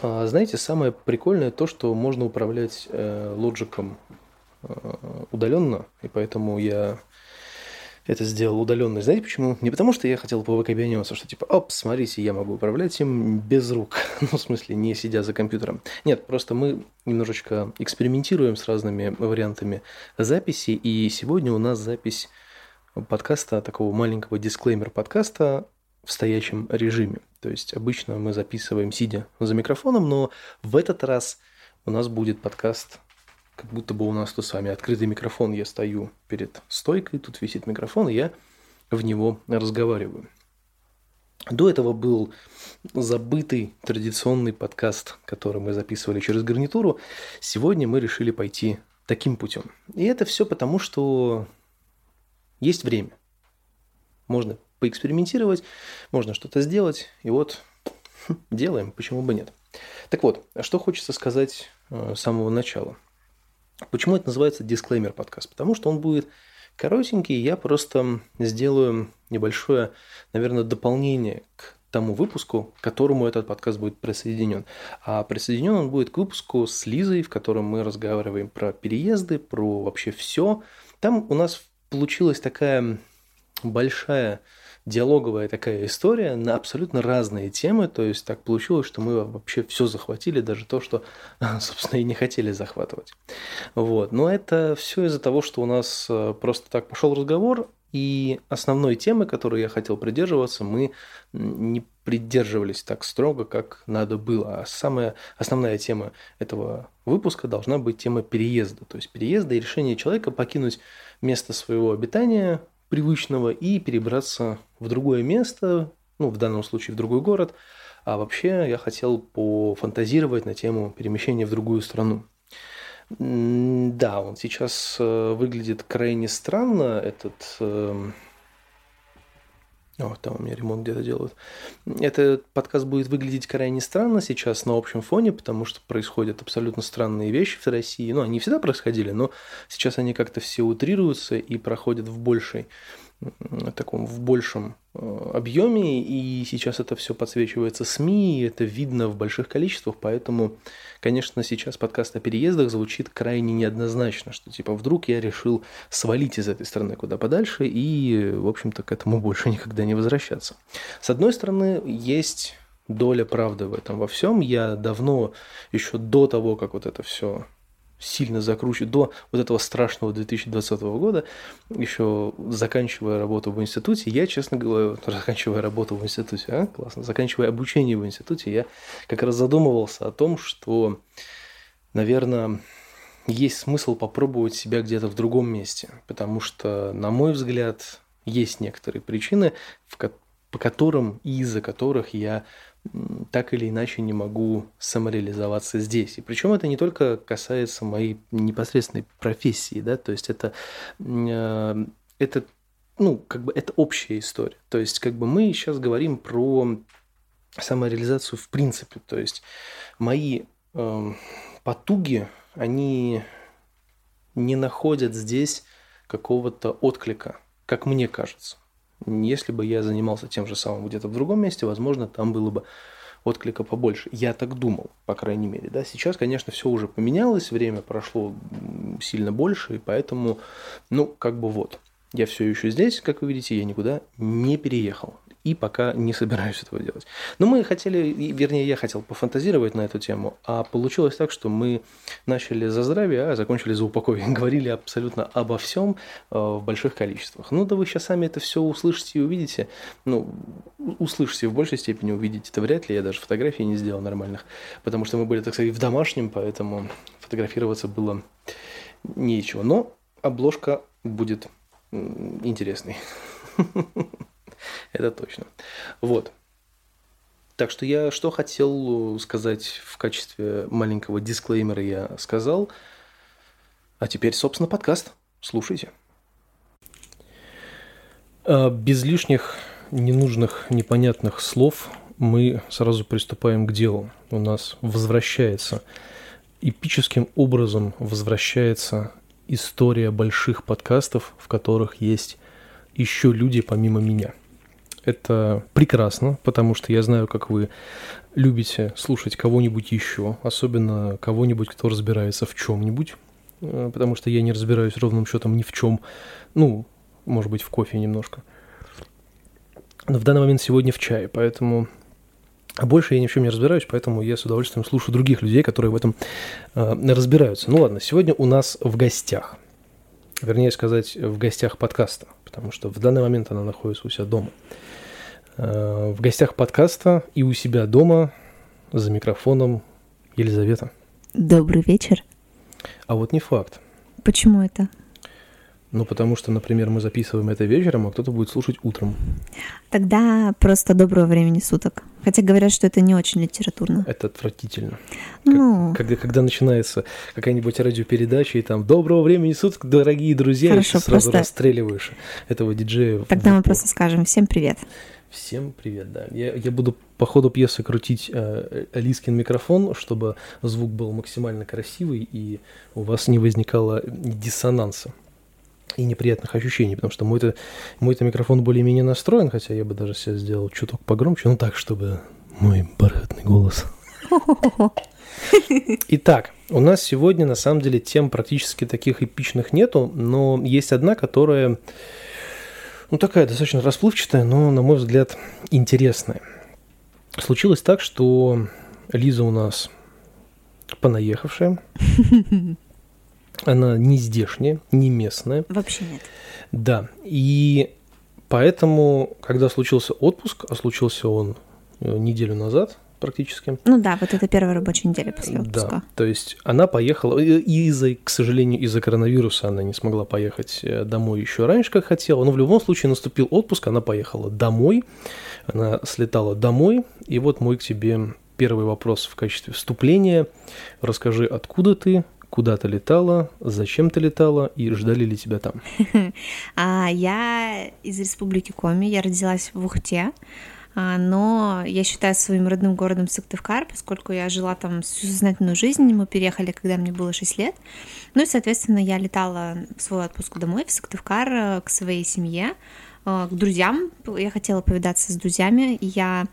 А, знаете, самое прикольное то, что можно управлять э, лоджиком э, удаленно, и поэтому я это сделал удаленно. Знаете почему? Не потому, что я хотел по выкобениваться, что типа, оп, смотрите, я могу управлять им без рук. ну, в смысле, не сидя за компьютером. Нет, просто мы немножечко экспериментируем с разными вариантами записи, и сегодня у нас запись подкаста, такого маленького дисклеймер подкаста в стоячем режиме. То есть обычно мы записываем сидя за микрофоном, но в этот раз у нас будет подкаст как будто бы у нас тут с вами открытый микрофон, я стою перед стойкой, тут висит микрофон, и я в него разговариваю. До этого был забытый традиционный подкаст, который мы записывали через гарнитуру. Сегодня мы решили пойти таким путем. И это все потому, что есть время. Можно поэкспериментировать, можно что-то сделать, и вот делаем, почему бы нет. Так вот, что хочется сказать э, с самого начала – Почему это называется дисклеймер подкаст? Потому что он будет коротенький, я просто сделаю небольшое, наверное, дополнение к тому выпуску, к которому этот подкаст будет присоединен. А присоединен он будет к выпуску с Лизой, в котором мы разговариваем про переезды, про вообще все. Там у нас получилась такая большая диалоговая такая история на абсолютно разные темы. То есть так получилось, что мы вообще все захватили, даже то, что, собственно, и не хотели захватывать. Вот. Но это все из-за того, что у нас э, просто так пошел разговор, и основной темы, которой я хотел придерживаться, мы не придерживались так строго, как надо было. А самая основная тема этого выпуска должна быть тема переезда. То есть переезда и решение человека покинуть место своего обитания, привычного и перебраться в другое место, ну, в данном случае в другой город. А вообще я хотел пофантазировать на тему перемещения в другую страну. Да, он сейчас э, выглядит крайне странно, этот эм, о, там у меня ремонт где-то делают. Этот подкаст будет выглядеть крайне странно сейчас на общем фоне, потому что происходят абсолютно странные вещи в России. Ну, они всегда происходили, но сейчас они как-то все утрируются и проходят в большей таком в большем объеме, и сейчас это все подсвечивается СМИ, и это видно в больших количествах, поэтому, конечно, сейчас подкаст о переездах звучит крайне неоднозначно, что типа вдруг я решил свалить из этой страны куда подальше и, в общем-то, к этому больше никогда не возвращаться. С одной стороны, есть доля правды в этом во всем. Я давно, еще до того, как вот это все сильно закручивать до вот этого страшного 2020 года, еще заканчивая работу в институте, я, честно говоря, заканчивая работу в институте, а, классно, заканчивая обучение в институте, я как раз задумывался о том, что, наверное, есть смысл попробовать себя где-то в другом месте, потому что, на мой взгляд, есть некоторые причины, по которым и из-за которых я так или иначе не могу самореализоваться здесь. И причем это не только касается моей непосредственной профессии, да, то есть это, э, это ну, как бы это общая история. То есть, как бы мы сейчас говорим про самореализацию в принципе. То есть, мои э, потуги, они не находят здесь какого-то отклика, как мне кажется. Если бы я занимался тем же самым где-то в другом месте, возможно, там было бы отклика побольше. Я так думал, по крайней мере. Да? Сейчас, конечно, все уже поменялось, время прошло сильно больше, и поэтому, ну, как бы вот. Я все еще здесь, как вы видите, я никуда не переехал и пока не собираюсь этого делать. Но мы хотели, вернее, я хотел пофантазировать на эту тему, а получилось так, что мы начали за здравие, а закончили за упокой. Говорили абсолютно обо всем э, в больших количествах. Ну да вы сейчас сами это все услышите и увидите. Ну, услышите в большей степени, увидите это вряд ли. Я даже фотографии не сделал нормальных, потому что мы были, так сказать, в домашнем, поэтому фотографироваться было нечего. Но обложка будет интересной. Это точно. Вот. Так что я что хотел сказать в качестве маленького дисклеймера я сказал. А теперь, собственно, подкаст. Слушайте. А, без лишних ненужных, непонятных слов мы сразу приступаем к делу. У нас возвращается, эпическим образом возвращается история больших подкастов, в которых есть еще люди помимо меня – это прекрасно, потому что я знаю, как вы любите слушать кого-нибудь еще, особенно кого-нибудь, кто разбирается в чем-нибудь, э, потому что я не разбираюсь ровным счетом ни в чем, ну, может быть, в кофе немножко. Но в данный момент сегодня в чае, поэтому а больше я ни в чем не разбираюсь, поэтому я с удовольствием слушаю других людей, которые в этом э, разбираются. Ну ладно, сегодня у нас в гостях, вернее сказать, в гостях подкаста, потому что в данный момент она находится у себя дома. Э, в гостях подкаста и у себя дома за микрофоном Елизавета. Добрый вечер. А вот не факт. Почему это? Ну, потому что, например, мы записываем это вечером, а кто-то будет слушать утром. Тогда просто доброго времени суток. Хотя говорят, что это не очень литературно. Это отвратительно. Ну, Когда, когда начинается какая-нибудь радиопередача, и там «Доброго времени суток, дорогие друзья», Хорошо, и ты сразу просто- расстреливаешь этого диджея. тогда мы просто скажем всем привет. Всем привет, да. Я, я буду по ходу пьесы крутить э, Алискин микрофон, чтобы звук был максимально красивый, и у вас не возникало диссонанса и неприятных ощущений, потому что мой-то, мой-то микрофон более-менее настроен, хотя я бы даже себе сделал чуток погромче, ну так, чтобы мой бархатный голос. Итак, у нас сегодня на самом деле тем практически таких эпичных нету, но есть одна, которая, ну такая достаточно расплывчатая, но, на мой взгляд, интересная. Случилось так, что Лиза у нас понаехавшая, она не здешняя, не местная, Вообще нет. да, и поэтому, когда случился отпуск, а случился он э, неделю назад практически, Ну да, вот это первая рабочая неделя после да, отпуска. то есть она поехала, и и из-за, к сожалению, из-за коронавируса она не смогла поехать э, домой еще раньше, как хотела, но в любом случае наступил отпуск, она поехала домой, она слетала домой, и вот мой к тебе первый вопрос в качестве вступления. Расскажи, откуда ты, куда ты летала, зачем ты летала и ждали ли тебя там? А, я из республики Коми, я родилась в Ухте, а, но я считаю своим родным городом Сыктывкар, поскольку я жила там всю сознательную жизнь, мы переехали, когда мне было 6 лет. Ну и, соответственно, я летала в свой отпуск домой, в Сыктывкар, э, к своей семье, э, к друзьям. Я хотела повидаться с друзьями, и я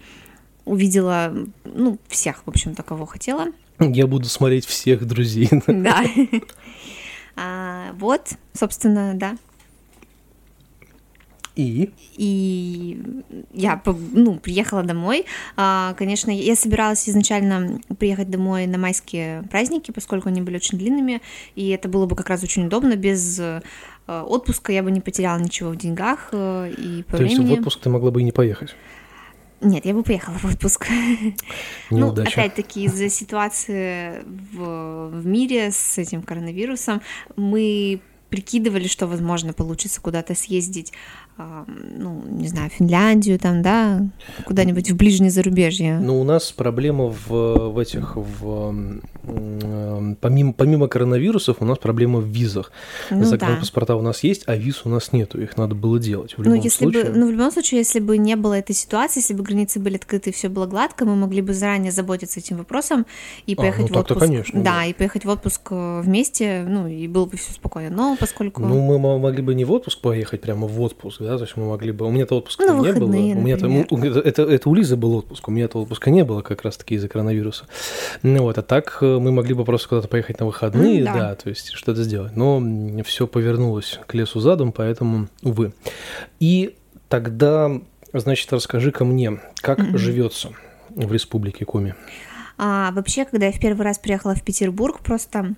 увидела, ну, всех, в общем-то, кого хотела. Я буду смотреть всех друзей. Да. А, Вот, собственно, да. И И я, ну, приехала домой. А, Конечно, я собиралась изначально приехать домой на майские праздники, поскольку они были очень длинными, и это было бы как раз очень удобно. Без э, отпуска я бы не потеряла ничего в деньгах э, и по то есть в времени. отпуск ты могла бы и не поехать. Нет, я бы поехала в отпуск. Ну, опять-таки, из-за ситуации в, в мире с этим коронавирусом мы прикидывали, что, возможно, получится куда-то съездить, ну, не знаю, Финляндию там, да, куда-нибудь в ближнее зарубежье. Ну, у нас проблема в, в этих, в, м, помимо, помимо коронавирусов, у нас проблема в визах. ну, да. Загранпаспорта у нас есть, а виз у нас нету, их надо было делать. В Ну, любом если случае. бы, ну, в любом случае, если бы не было этой ситуации, если бы границы были открыты и все было гладко, мы могли бы заранее заботиться этим вопросом и А, поехать ну, в отпуск. конечно, да, да. и поехать в отпуск э, вместе, ну, и было бы все спокойно. Но поскольку... Ну, мы мо- могли бы не в отпуск поехать, прямо в отпуск, да, то есть мы могли бы... У меня-то отпуска Ну, не было. У меня-то, это, это, у Лизы был отпуск, у меня-то отпуска не было как раз-таки из-за коронавируса. Ну вот, а так э, мы могли бы просто куда-то поехать на выходные, да. да. то есть что-то сделать. Но все повернулось к лесу задом, поэтому, увы. И тогда, значит, расскажи-ка мне, как Мгм. живется в республике Коми? А, вообще, когда я в первый раз приехала в Петербург, просто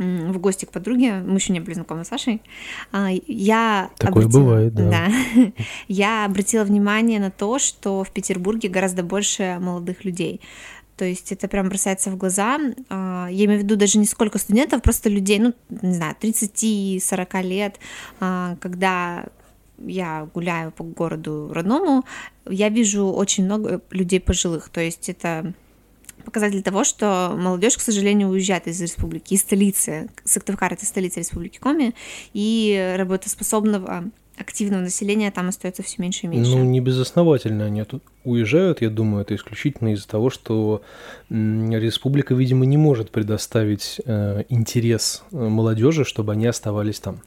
в гости к подруге, мы еще не были знакомы с Сашей, а, я Такое обратила- бывает, да. я обратила внимание на то, что в Петербурге гораздо больше молодых людей. То есть это прям бросается в глаза. А, Я имею в виду даже не сколько студентов, просто людей, ну, не знаю, 30-40 лет, а, когда я гуляю по городу родному, я вижу очень много людей пожилых. То есть это показатель того, что молодежь, к сожалению, уезжает из республики, из столицы. Сыктывкар — это столица республики Коми, и работоспособного активного населения там остается все меньше и меньше. Ну, не безосновательно они тут уезжают, я думаю, это исключительно из-за того, что республика, видимо, не может предоставить э, интерес э, молодежи, чтобы они оставались там.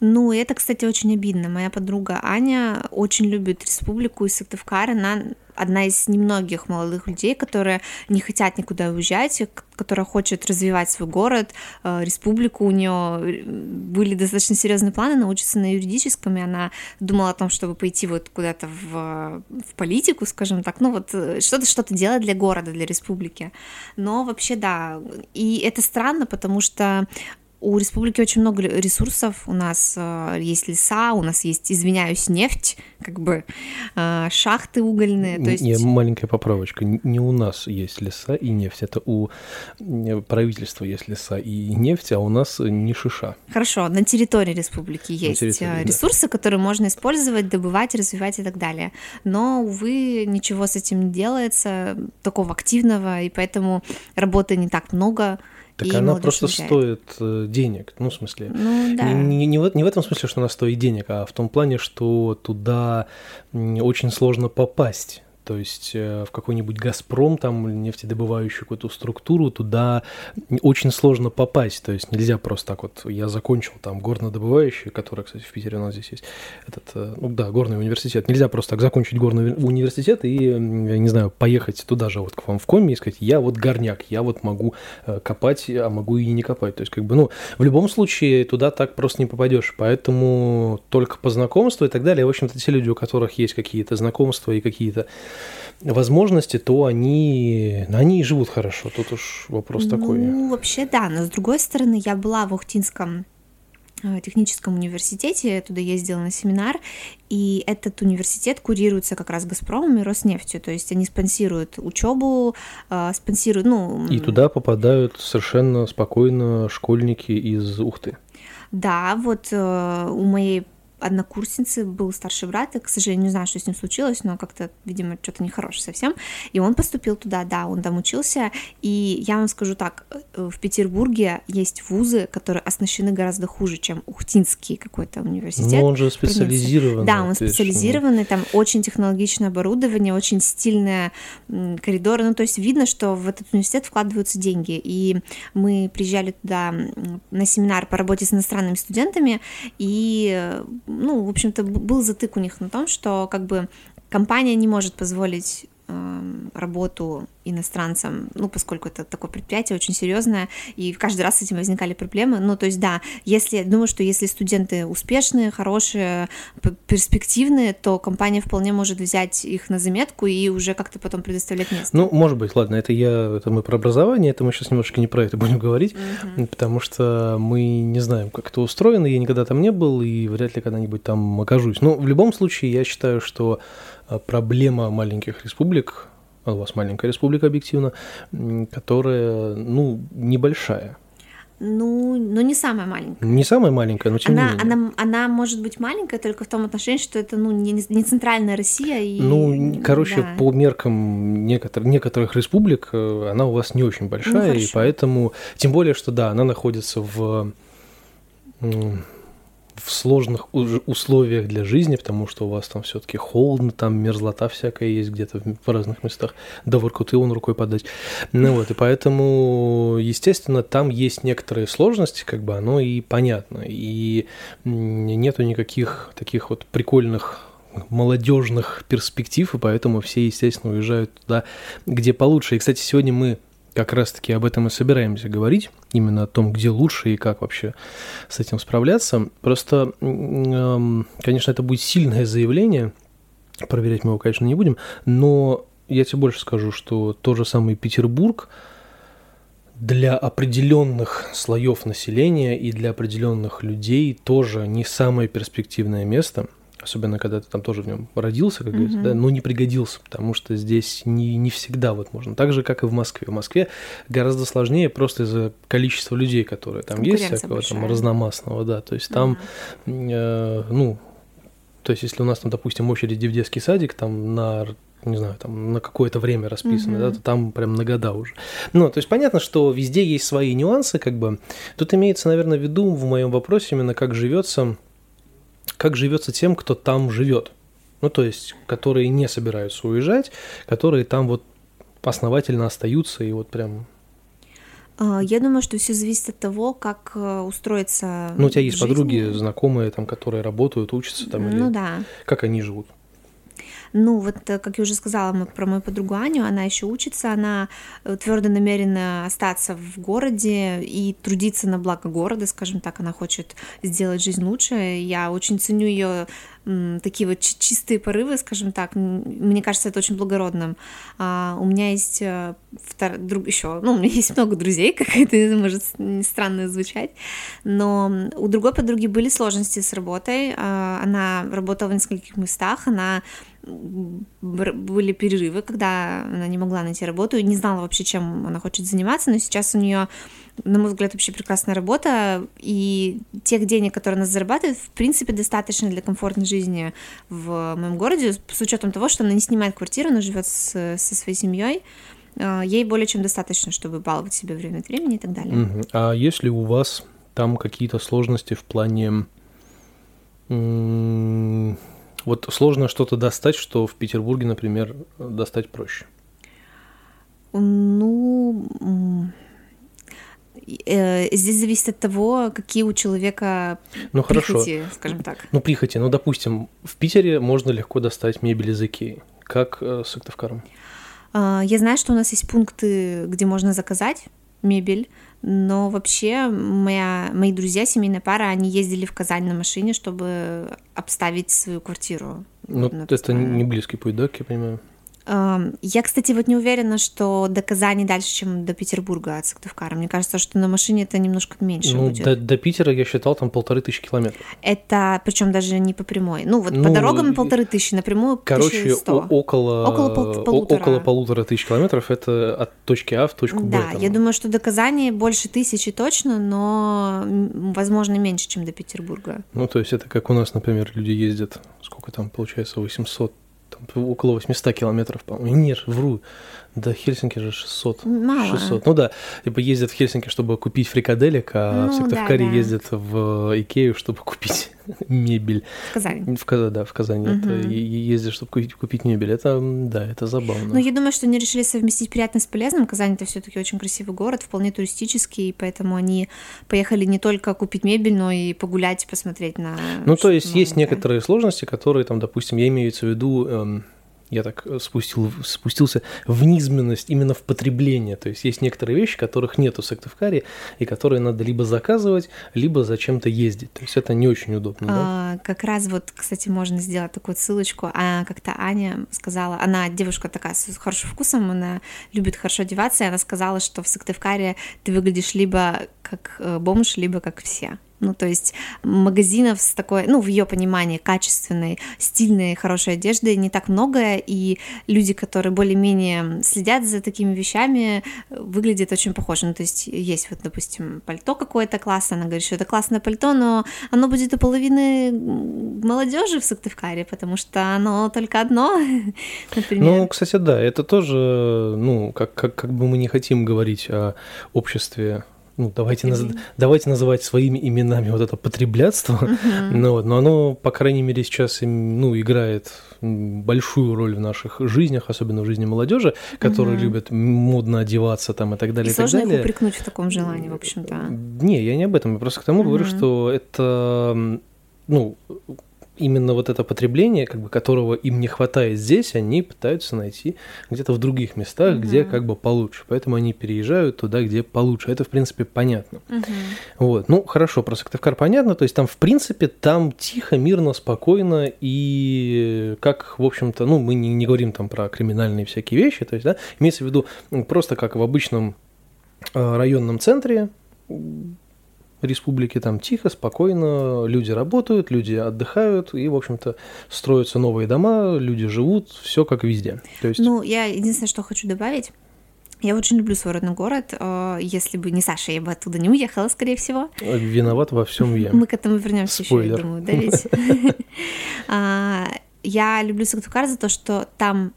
Ну, это, кстати, очень обидно. Моя подруга Аня очень любит республику и Сыктывкар. Она одна из немногих молодых людей, которые не хотят никуда уезжать, которая хочет развивать свой город, э, республику. У нее были достаточно серьезные планы научиться на юридическом, и она думала о том, чтобы пойти вот куда-то в, в политику, скажем так, ну вот э, что-то что-то делать для города, для республики. Но вообще да, и это странно, потому что у республики очень много ресурсов. У нас э, есть леса, у нас есть, извиняюсь, нефть, как бы э, шахты угольные. То есть... Не, маленькая поправочка. Не у нас есть леса и нефть. Это у правительства есть леса и нефть, а у нас не шиша. Хорошо, на территории республики есть территории, ресурсы, да. которые можно использовать, добывать, развивать и так далее. Но, увы, ничего с этим не делается, такого активного, и поэтому работы не так много. Так и она просто стоит э, денег, ну, в смысле. Ну, да. не, не, не, в, не в этом смысле, что она стоит денег, а в том плане, что туда очень сложно попасть то есть э, в какой-нибудь «Газпром», там, нефтедобывающую какую-то структуру, туда очень сложно попасть, то есть нельзя просто так вот, я закончил там горнодобывающий, который, кстати, в Питере у нас здесь есть, этот, э, ну да, горный университет, нельзя просто так закончить горный университет и, не знаю, поехать туда же вот к вам в коме и сказать, я вот горняк, я вот могу э, копать, а могу и не копать, то есть как бы, ну, в любом случае туда так просто не попадешь, поэтому только по знакомству и так далее, в общем-то, те люди, у которых есть какие-то знакомства и какие-то возможности, то они, они и живут хорошо. Тут уж вопрос ну, такой. Ну, вообще, да. Но с другой стороны, я была в Ухтинском э, техническом университете, туда ездила на семинар, и этот университет курируется как раз Газпромом и Роснефтью, то есть они спонсируют учебу, э, спонсируют, ну... И туда попадают совершенно спокойно школьники из Ухты. Да, вот э, у моей однокурсницы был старший брат, и, к сожалению, не знаю, что с ним случилось, но как-то, видимо, что-то нехорошее совсем. И он поступил туда, да, он там учился. И я вам скажу так, э, в Петербурге есть вузы, которые оснащены гораздо хуже, чем Ухтинский какой-то университет. Но он же специализированный. Да, он специализированный, там очень технологичное оборудование, очень стильные коридоры. Ну, то есть видно, что в этот университет вкладываются деньги. И мы приезжали туда на семинар по работе с иностранными студентами, и э, ну, в общем-то, был затык у них на том, что как бы компания не может позволить работу иностранцам, ну, поскольку это такое предприятие очень серьезное, и каждый раз с этим возникали проблемы. Ну, то есть, да, если, думаю, что если студенты успешные, хорошие, перспективные, то компания вполне может взять их на заметку и уже как-то потом предоставлять место. Ну, может быть, ладно, это я, это мы про образование, это мы сейчас немножко не про это будем говорить, угу. потому что мы не знаем, как это устроено, я никогда там не был и вряд ли когда-нибудь там окажусь. Но в любом случае, я считаю, что проблема маленьких республик у вас маленькая республика объективно, которая, ну, небольшая. Ну, ну не самая маленькая. Не самая маленькая, но тем она, не менее. Она, она может быть маленькая только в том отношении, что это ну, не, не центральная Россия. И... Ну, короче, да. по меркам некотор, некоторых республик э, она у вас не очень большая, ну, и поэтому, тем более, что да, она находится в в сложных условиях для жизни, потому что у вас там все-таки холодно, там мерзлота всякая есть где-то в разных местах, до Воркуты он рукой подать. Ну вот, и поэтому, естественно, там есть некоторые сложности, как бы оно и понятно. И нету никаких таких вот прикольных молодежных перспектив, и поэтому все, естественно, уезжают туда, где получше. И, кстати, сегодня мы как раз-таки об этом и собираемся говорить, именно о том, где лучше и как вообще с этим справляться. Просто, конечно, это будет сильное заявление, проверять мы его, конечно, не будем, но я тебе больше скажу, что тот же самый Петербург для определенных слоев населения и для определенных людей тоже не самое перспективное место – особенно когда ты там тоже в нем родился, как говорится, mm-hmm. да, но не пригодился, потому что здесь не, не всегда вот можно. Так же, как и в Москве. В Москве гораздо сложнее просто из-за количества людей, которые там есть, всякого большая. там разномастного, да, то есть там, mm-hmm. э, ну, то есть если у нас там, допустим, очереди в детский садик, там на не знаю, там на какое-то время расписано, mm-hmm. да, то там прям на года уже. Ну, то есть понятно, что везде есть свои нюансы, как бы. Тут имеется, наверное, в виду в моем вопросе именно как живется как живется тем, кто там живет. Ну, то есть, которые не собираются уезжать, которые там вот основательно остаются и вот прям а, я думаю, что все зависит от того, как э, устроиться. Ну, у тебя есть жизни. подруги, знакомые, там, которые работают, учатся там, ну, или да. как они живут? Ну, вот, э, как я уже сказала про мою подругу Аню, она еще учится, она э, твердо намерена остаться в городе и трудиться на благо города, скажем так, она хочет сделать жизнь лучше. Я очень ценю ее такие вот чистые порывы, скажем так. Мне кажется, это очень благородным. А, у меня есть э, втор... друг еще, ну, у меня есть много друзей, как это может странно звучать, но у другой подруги были сложности с работой. А, она работала в нескольких местах, она были перерывы, когда она не могла найти работу и не знала вообще, чем она хочет заниматься, но сейчас у нее, на мой взгляд, вообще прекрасная работа, и тех денег, которые она зарабатывает, в принципе, достаточно для комфортной жизни в моем городе, с учетом того, что она не снимает квартиру, она живет с, со своей семьей, а, ей более чем достаточно, чтобы баловать себя время от времени и так далее. Угу. А если у вас там какие-то сложности в плане вот сложно что-то достать, что в Петербурге, например, достать проще. Ну, здесь зависит от того, какие у человека ну, прихоти, хорошо. скажем так. Ну, прихоти. Ну, допустим, в Питере можно легко достать мебель из Икеи. Как э, с Сыктывкаром? А, я знаю, что у нас есть пункты, где можно заказать мебель, но вообще моя, мои друзья, семейная пара, они ездили в Казань на машине, чтобы обставить свою квартиру. Ну, это не близкий путь, да, как я понимаю? Я, кстати, вот не уверена, что до Казани дальше, чем до Петербурга от Сыктывкара. Мне кажется, что на машине это немножко меньше ну, будет. До, до Питера я считал там полторы тысячи километров. Это причем даже не по прямой. Ну вот ну, по дорогам полторы тысячи, напрямую Короче, около, около, пол, полутора. около полутора тысяч километров это от точки А в точку Б. Да, там. я думаю, что до Казани больше тысячи точно, но возможно меньше, чем до Петербурга. Ну то есть это как у нас, например, люди ездят, сколько там получается, 800 там, около 800 километров, по-моему. Нет, вру. До Хельсинки же 600. Мало. 600. Ну да, типа ездят в Хельсинки, чтобы купить фрикаделек, а ну, в Сыктывкаре да, да. ездят в Икею, чтобы купить мебель. В Казани. В Казани, да, в Казани. Угу. Это ездят, чтобы купить, купить мебель. Это, да, это забавно. Ну, я думаю, что они решили совместить приятное с полезным. Казань это все таки очень красивый город, вполне туристический, поэтому они поехали не только купить мебель, но и погулять, посмотреть на... Ну, то есть есть некоторые сложности, которые там, допустим, я имею в виду эм, я так э, спустил, спустился в низменность именно в потребление. То есть есть некоторые вещи, которых нету в Сыктывкаре, и которые надо либо заказывать, либо зачем-то ездить. То есть это не очень удобно. А, да? Как раз вот, кстати, можно сделать такую ссылочку. А как-то Аня сказала, она девушка такая с хорошим вкусом, она любит хорошо одеваться, и она сказала, что в Сыктывкаре ты выглядишь либо как э, бомж, либо как все. Ну, то есть магазинов с такой, ну, в ее понимании, качественной, стильной, хорошей одежды не так много, и люди, которые более-менее следят за такими вещами, выглядят очень похоже. Ну, то есть есть вот, допустим, пальто какое-то классное, она говорит, что это классное пальто, но оно будет у половины молодежи в Сыктывкаре, потому что оно только одно, например. Ну, кстати, да, это тоже, ну, как, как, как бы мы не хотим говорить о обществе ну, давайте, наз... давайте называть своими именами вот это потреблятство, uh-huh. ну, вот, но оно, по крайней мере, сейчас ну, играет большую роль в наших жизнях, особенно в жизни молодежи, которые uh-huh. любят модно одеваться там и так далее. И, и сложно так далее. их упрекнуть в таком желании, в общем-то. Не, я не об этом, я просто к тому uh-huh. говорю, что это ну, именно вот это потребление, как бы, которого им не хватает здесь, они пытаются найти где-то в других местах, угу. где как бы получше. Поэтому они переезжают туда, где получше. Это, в принципе, понятно. Угу. Вот. Ну, хорошо, про Сыктывкар понятно. То есть там, в принципе, там тихо, мирно, спокойно и как, в общем-то, ну, мы не, не говорим там про криминальные всякие вещи, то есть, да, имеется в виду просто как в обычном э, районном центре, республики там тихо, спокойно, люди работают, люди отдыхают, и, в общем-то, строятся новые дома, люди живут, все как везде. То есть... Ну, я единственное, что хочу добавить, я очень люблю свой родной город. Э, если бы не Саша, я бы оттуда не уехала, скорее всего. Виноват во всем я. Мы к этому вернемся еще, я думаю, да ведь? А, я люблю Сыктывкар за то, что там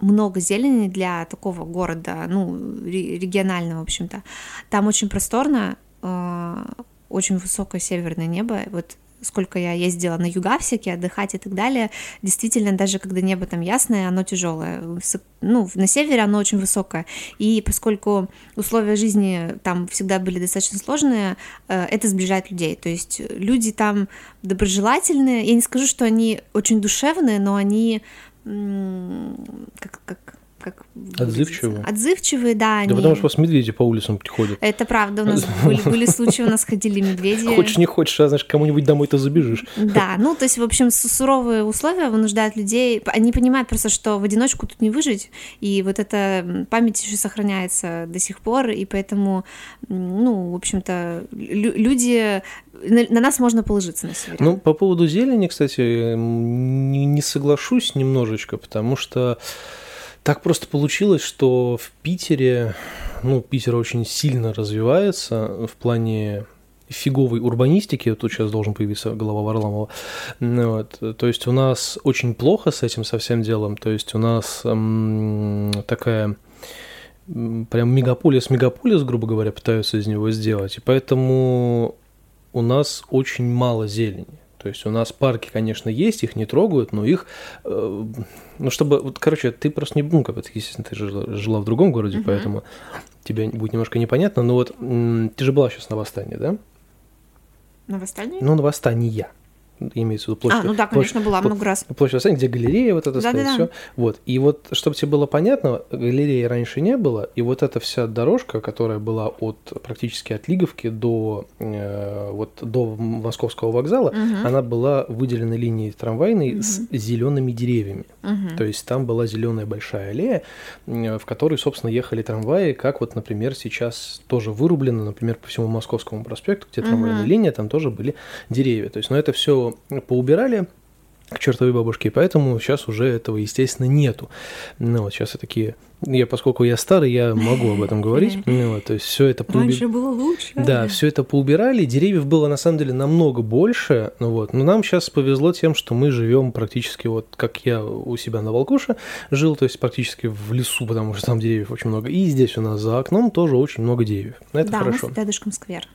много зелени для такого города, ну, регионального, в общем-то. Там очень просторно, очень высокое северное небо. Вот сколько я ездила на юга всякие отдыхать и так далее, действительно, даже когда небо там ясное, оно тяжелое. Ну, на севере оно очень высокое. И поскольку условия жизни там всегда были достаточно сложные, э, это сближает людей. То есть люди там доброжелательные. Я не скажу, что они очень душевные, но они как, как как Отзывчивые? Отзывчивые, да. Да они... потому что у вас медведи по улицам ходят. Это правда, у нас были, были случаи, у нас ходили медведи. Хочешь, не хочешь, а знаешь, кому-нибудь домой-то забежишь. Да, ну, то есть, в общем, суровые условия вынуждают людей, они понимают просто, что в одиночку тут не выжить, и вот эта память еще сохраняется до сих пор, и поэтому, ну, в общем-то, люди на, на нас можно положиться на севере. Ну, по поводу зелени, кстати, не, не соглашусь немножечко, потому что так просто получилось, что в Питере, ну, Питер очень сильно развивается в плане фиговой урбанистики, тут сейчас должен появиться голова Варламова, ну вот, то есть у нас очень плохо с этим совсем делом, то есть у нас м, такая прям мегаполис-мегаполис, грубо говоря, пытаются из него сделать, и поэтому у нас очень мало зелени. То есть у нас парки, конечно, есть, их не трогают, но их, э, ну чтобы, вот, короче, ты просто не, ну, как бы, естественно, ты жила, жила в другом городе, uh-huh. поэтому тебе будет немножко непонятно, но вот ты же была сейчас на восстании, да? На восстании? Ну, на восстании имеется в виду площадь. А, ну да, конечно, была много раз. Площадь Восстания, где галерея вот это да, стоит, да, все. Вот. И вот, чтобы тебе было понятно, галереи раньше не было, и вот эта вся дорожка, которая была от практически от Лиговки до э, вот до Московского вокзала, угу. она была выделена линией трамвайной угу. с зелеными деревьями. Угу. То есть там была зеленая большая аллея, в которой, собственно, ехали трамваи, как вот, например, сейчас тоже вырублено, например, по всему Московскому проспекту, где трамвайная угу. линия, там тоже были деревья. То есть, но это все поубирали к чертовой бабушке, поэтому сейчас уже этого, естественно, нету. Ну, вот сейчас и такие я, поскольку я старый, я могу об этом говорить. Ну, вот, то есть все это поуби... Раньше было лучше. Да, все это поубирали. Деревьев было на самом деле намного больше. Ну, вот. Но нам сейчас повезло тем, что мы живем практически вот как я у себя на Волкуше жил, то есть практически в лесу, потому что там деревьев очень много. И здесь у нас за окном тоже очень много деревьев. Это да, хорошо. у нас рядышком сквер.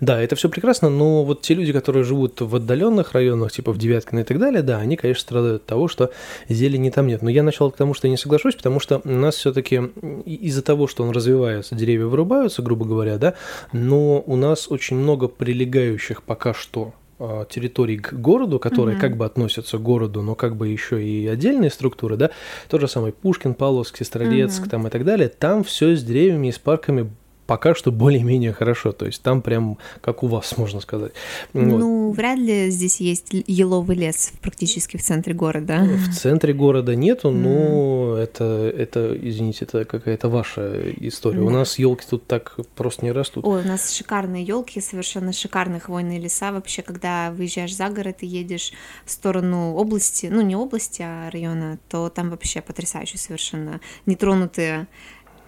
Да, это все прекрасно, но вот те люди, которые живут в отдаленных районах, типа в Девяткино и так далее, да, они, конечно, страдают от того, что зелени там нет. Но я начал к тому, что я не соглашусь, потому что у нас все-таки из-за того, что он развивается, деревья вырубаются, грубо говоря, да, но у нас очень много прилегающих пока что а, территорий к городу, которые mm-hmm. как бы относятся к городу, но как бы еще и отдельные структуры, да, тот же самый Пушкин, Павловск, Сестрорецк mm-hmm. там и так далее, там все с деревьями и с парками пока что более-менее хорошо. То есть там прям как у вас, можно сказать. Ну, вот. вряд ли здесь есть еловый лес практически в центре города. В центре города нету, но mm. это, это, извините, это какая-то ваша история. Да. У нас елки тут так просто не растут. Ой, у нас шикарные елки, совершенно шикарные хвойные леса. Вообще, когда выезжаешь за город и едешь в сторону области, ну не области, а района, то там вообще потрясающе совершенно нетронутые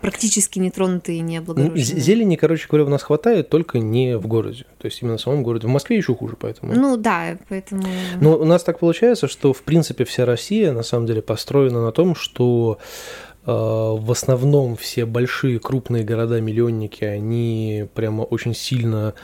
практически нетронутые и не облагороженные. Ну, зелени, короче говоря, у нас хватает, только не в городе. То есть именно в самом городе. В Москве еще хуже, поэтому. Ну да, поэтому. Но у нас так получается, что в принципе вся Россия на самом деле построена на том, что э, в основном все большие крупные города-миллионники, они прямо очень сильно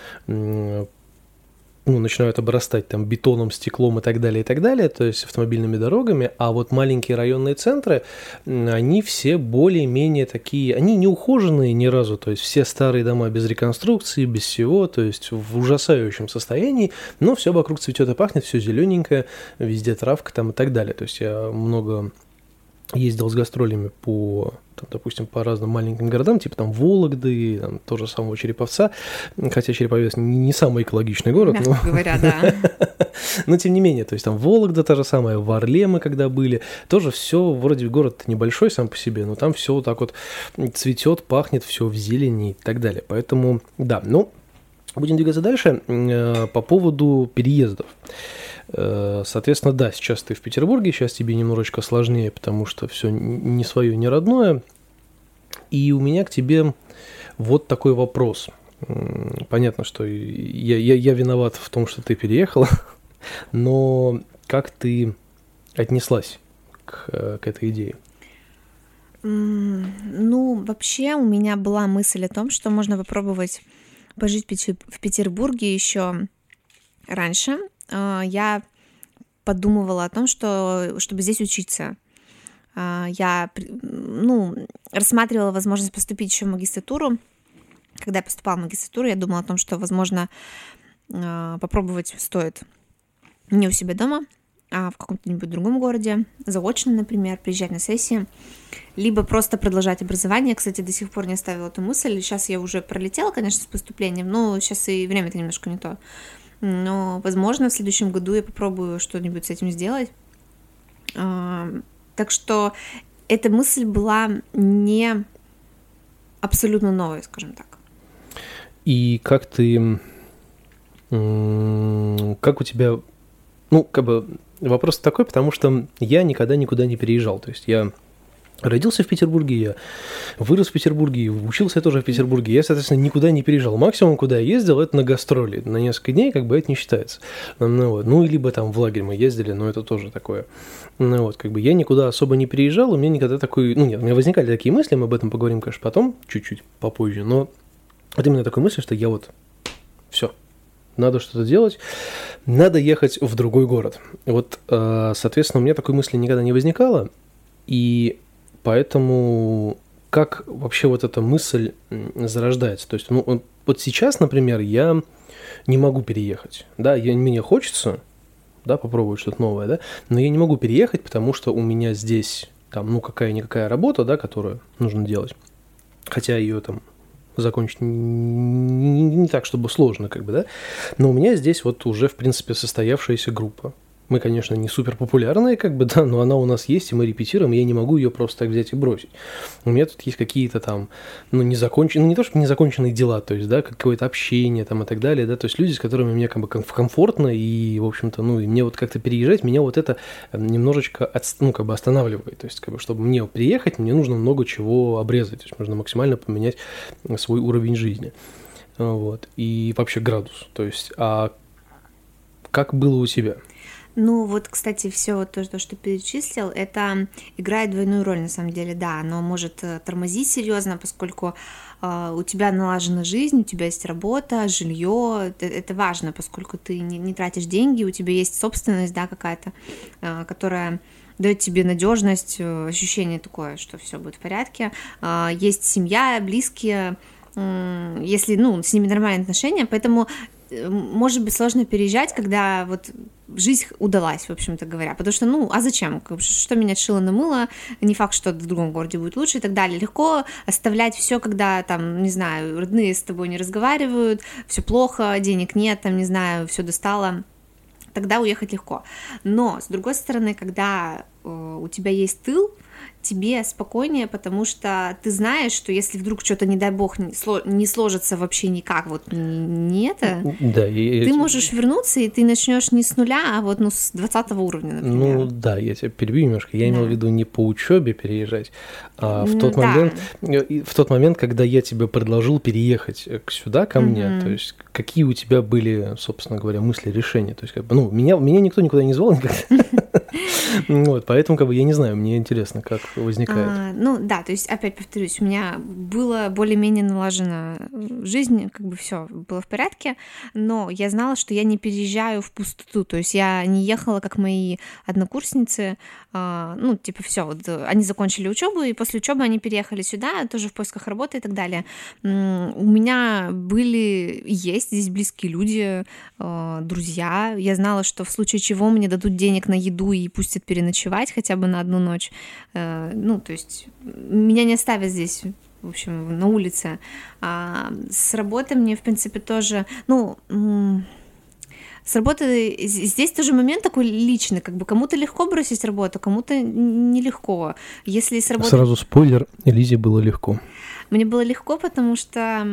ну, начинают обрастать там бетоном, стеклом и так далее, и так далее, то есть автомобильными дорогами, а вот маленькие районные центры, они все более-менее такие, они не ухоженные ни разу, то есть все старые дома без реконструкции, без всего, то есть в ужасающем состоянии, но все вокруг цветет и пахнет, все зелененькое, везде травка там и так далее, то есть я много ездил с гастролями по, там, допустим, по разным маленьким городам, типа там Вологды, там, тоже самого Череповца, хотя Череповец не самый экологичный город. Мягко но... говоря, да. но тем не менее, то есть там Вологда та же самая, в Орле мы когда были, тоже все вроде город небольшой сам по себе, но там все вот так вот цветет, пахнет, все в зелени и так далее. Поэтому, да, ну, будем двигаться дальше э, по поводу переездов. Э, соответственно, да, сейчас ты в Петербурге, сейчас тебе немножечко сложнее, потому что все не свое, не родное. И у меня к тебе вот такой вопрос. Понятно, что я, я, я виноват в том, что ты переехала, но как ты отнеслась к, э, к этой идее? Ну, вообще у меня была мысль о том, что можно попробовать пожить в Петербурге еще раньше, я подумывала о том, что чтобы здесь учиться. А, я ну, рассматривала возможность поступить еще в магистратуру. Когда я поступала в магистратуру, я думала о том, что, возможно, а, попробовать стоит не у себя дома, а, в каком-то-нибудь другом городе, заочно, например, приезжать на сессии, либо просто продолжать образование. Кстати, до сих пор не оставила эту мысль. Сейчас я уже пролетела, конечно, с поступлением, но сейчас и время-то немножко не то. Но, возможно, в следующем году я попробую что-нибудь с этим сделать. Так что эта мысль была не абсолютно новой, скажем так. И как ты... Как у тебя... Ну, как бы вопрос такой, потому что я никогда никуда не переезжал. То есть я Родился в Петербурге я, вырос в Петербурге, учился тоже в Петербурге. Я, соответственно, никуда не переезжал. Максимум, куда я ездил, это на гастроли. На несколько дней, как бы, это не считается. Ну, вот. ну либо там в лагерь мы ездили, но это тоже такое. Ну, вот, как бы, я никуда особо не переезжал, у меня никогда такой... Ну, нет, у меня возникали такие мысли, мы об этом поговорим, конечно, потом, чуть-чуть попозже, но вот именно такой мысль, что я вот... Все, надо что-то делать, надо ехать в другой город. Вот, э, соответственно, у меня такой мысли никогда не возникало, и Поэтому как вообще вот эта мысль зарождается? То есть, ну, вот сейчас, например, я не могу переехать. Да, я, мне хочется, да, попробовать что-то новое, да, но я не могу переехать, потому что у меня здесь там, ну, какая-никакая работа, да, которую нужно делать. Хотя ее там закончить не, не, не так, чтобы сложно, как бы, да. Но у меня здесь вот уже, в принципе, состоявшаяся группа. Мы, конечно, не супер популярные, как бы, да, но она у нас есть, и мы репетируем, и я не могу ее просто так взять и бросить. У меня тут есть какие-то там, ну, незаконченные, ну, не то, что незаконченные дела, то есть, да, какое-то общение там и так далее, да, то есть люди, с которыми мне как бы комфортно, и, в общем-то, ну, и мне вот как-то переезжать, меня вот это э, немножечко, от, ну, как бы останавливает, то есть, как бы, чтобы мне приехать, мне нужно много чего обрезать, то есть, нужно максимально поменять свой уровень жизни, вот, и вообще градус, то есть, а как было у тебя? Ну, вот, кстати, все вот то, что ты перечислил, это играет двойную роль, на самом деле, да, оно может э, тормозить серьезно, поскольку э, у тебя налажена жизнь, у тебя есть работа, жилье, это, это важно, поскольку ты не, не тратишь деньги, у тебя есть собственность, да, какая-то, э, которая дает тебе надежность, э, ощущение такое, что все будет в порядке. Э, есть семья, близкие, если, ну, с ними нормальные отношения, поэтому может быть сложно переезжать, когда вот жизнь удалась, в общем-то говоря, потому что, ну, а зачем? Что менять шило на мыло? Не факт, что в другом городе будет лучше и так далее. Легко оставлять все, когда там, не знаю, родные с тобой не разговаривают, все плохо, денег нет, там, не знаю, все достало тогда уехать легко. Но, с другой стороны, когда э, у тебя есть тыл, тебе спокойнее, потому что ты знаешь, что если вдруг что-то, не дай бог, не сложится вообще никак, вот не это, да, и, ты можешь вернуться, и ты начнешь не с нуля, а вот ну, с 20 уровня, например. Ну да, я тебя перебью немножко. Я да. имел в виду не по учебе переезжать, а в тот, да. момент, э, в тот момент, когда я тебе предложил переехать э, сюда, ко мне, mm-hmm. то есть какие у тебя были, собственно говоря, мысли, решения? То есть, как бы, ну, меня, меня никто никуда не звал никогда. Вот, поэтому, как бы, я не знаю, мне интересно, как возникает. А, ну, да, то есть, опять повторюсь, у меня было более-менее налажена жизнь, как бы все было в порядке, но я знала, что я не переезжаю в пустоту, то есть я не ехала, как мои однокурсницы, ну, типа, все, вот они закончили учебу, и после учебы они переехали сюда, тоже в поисках работы и так далее. У меня были, есть здесь близкие люди, а, друзья, я знала, что в случае чего мне дадут денег на еду и пустят переночевать хотя бы на одну ночь. Э, ну, то есть меня не оставят здесь в общем, на улице. А с работы мне, в принципе, тоже, ну, с работы здесь тоже момент такой личный, как бы кому-то легко бросить работу, кому-то нелегко. Если с работы... Сразу спойлер, Элизе было легко. Мне было легко, потому что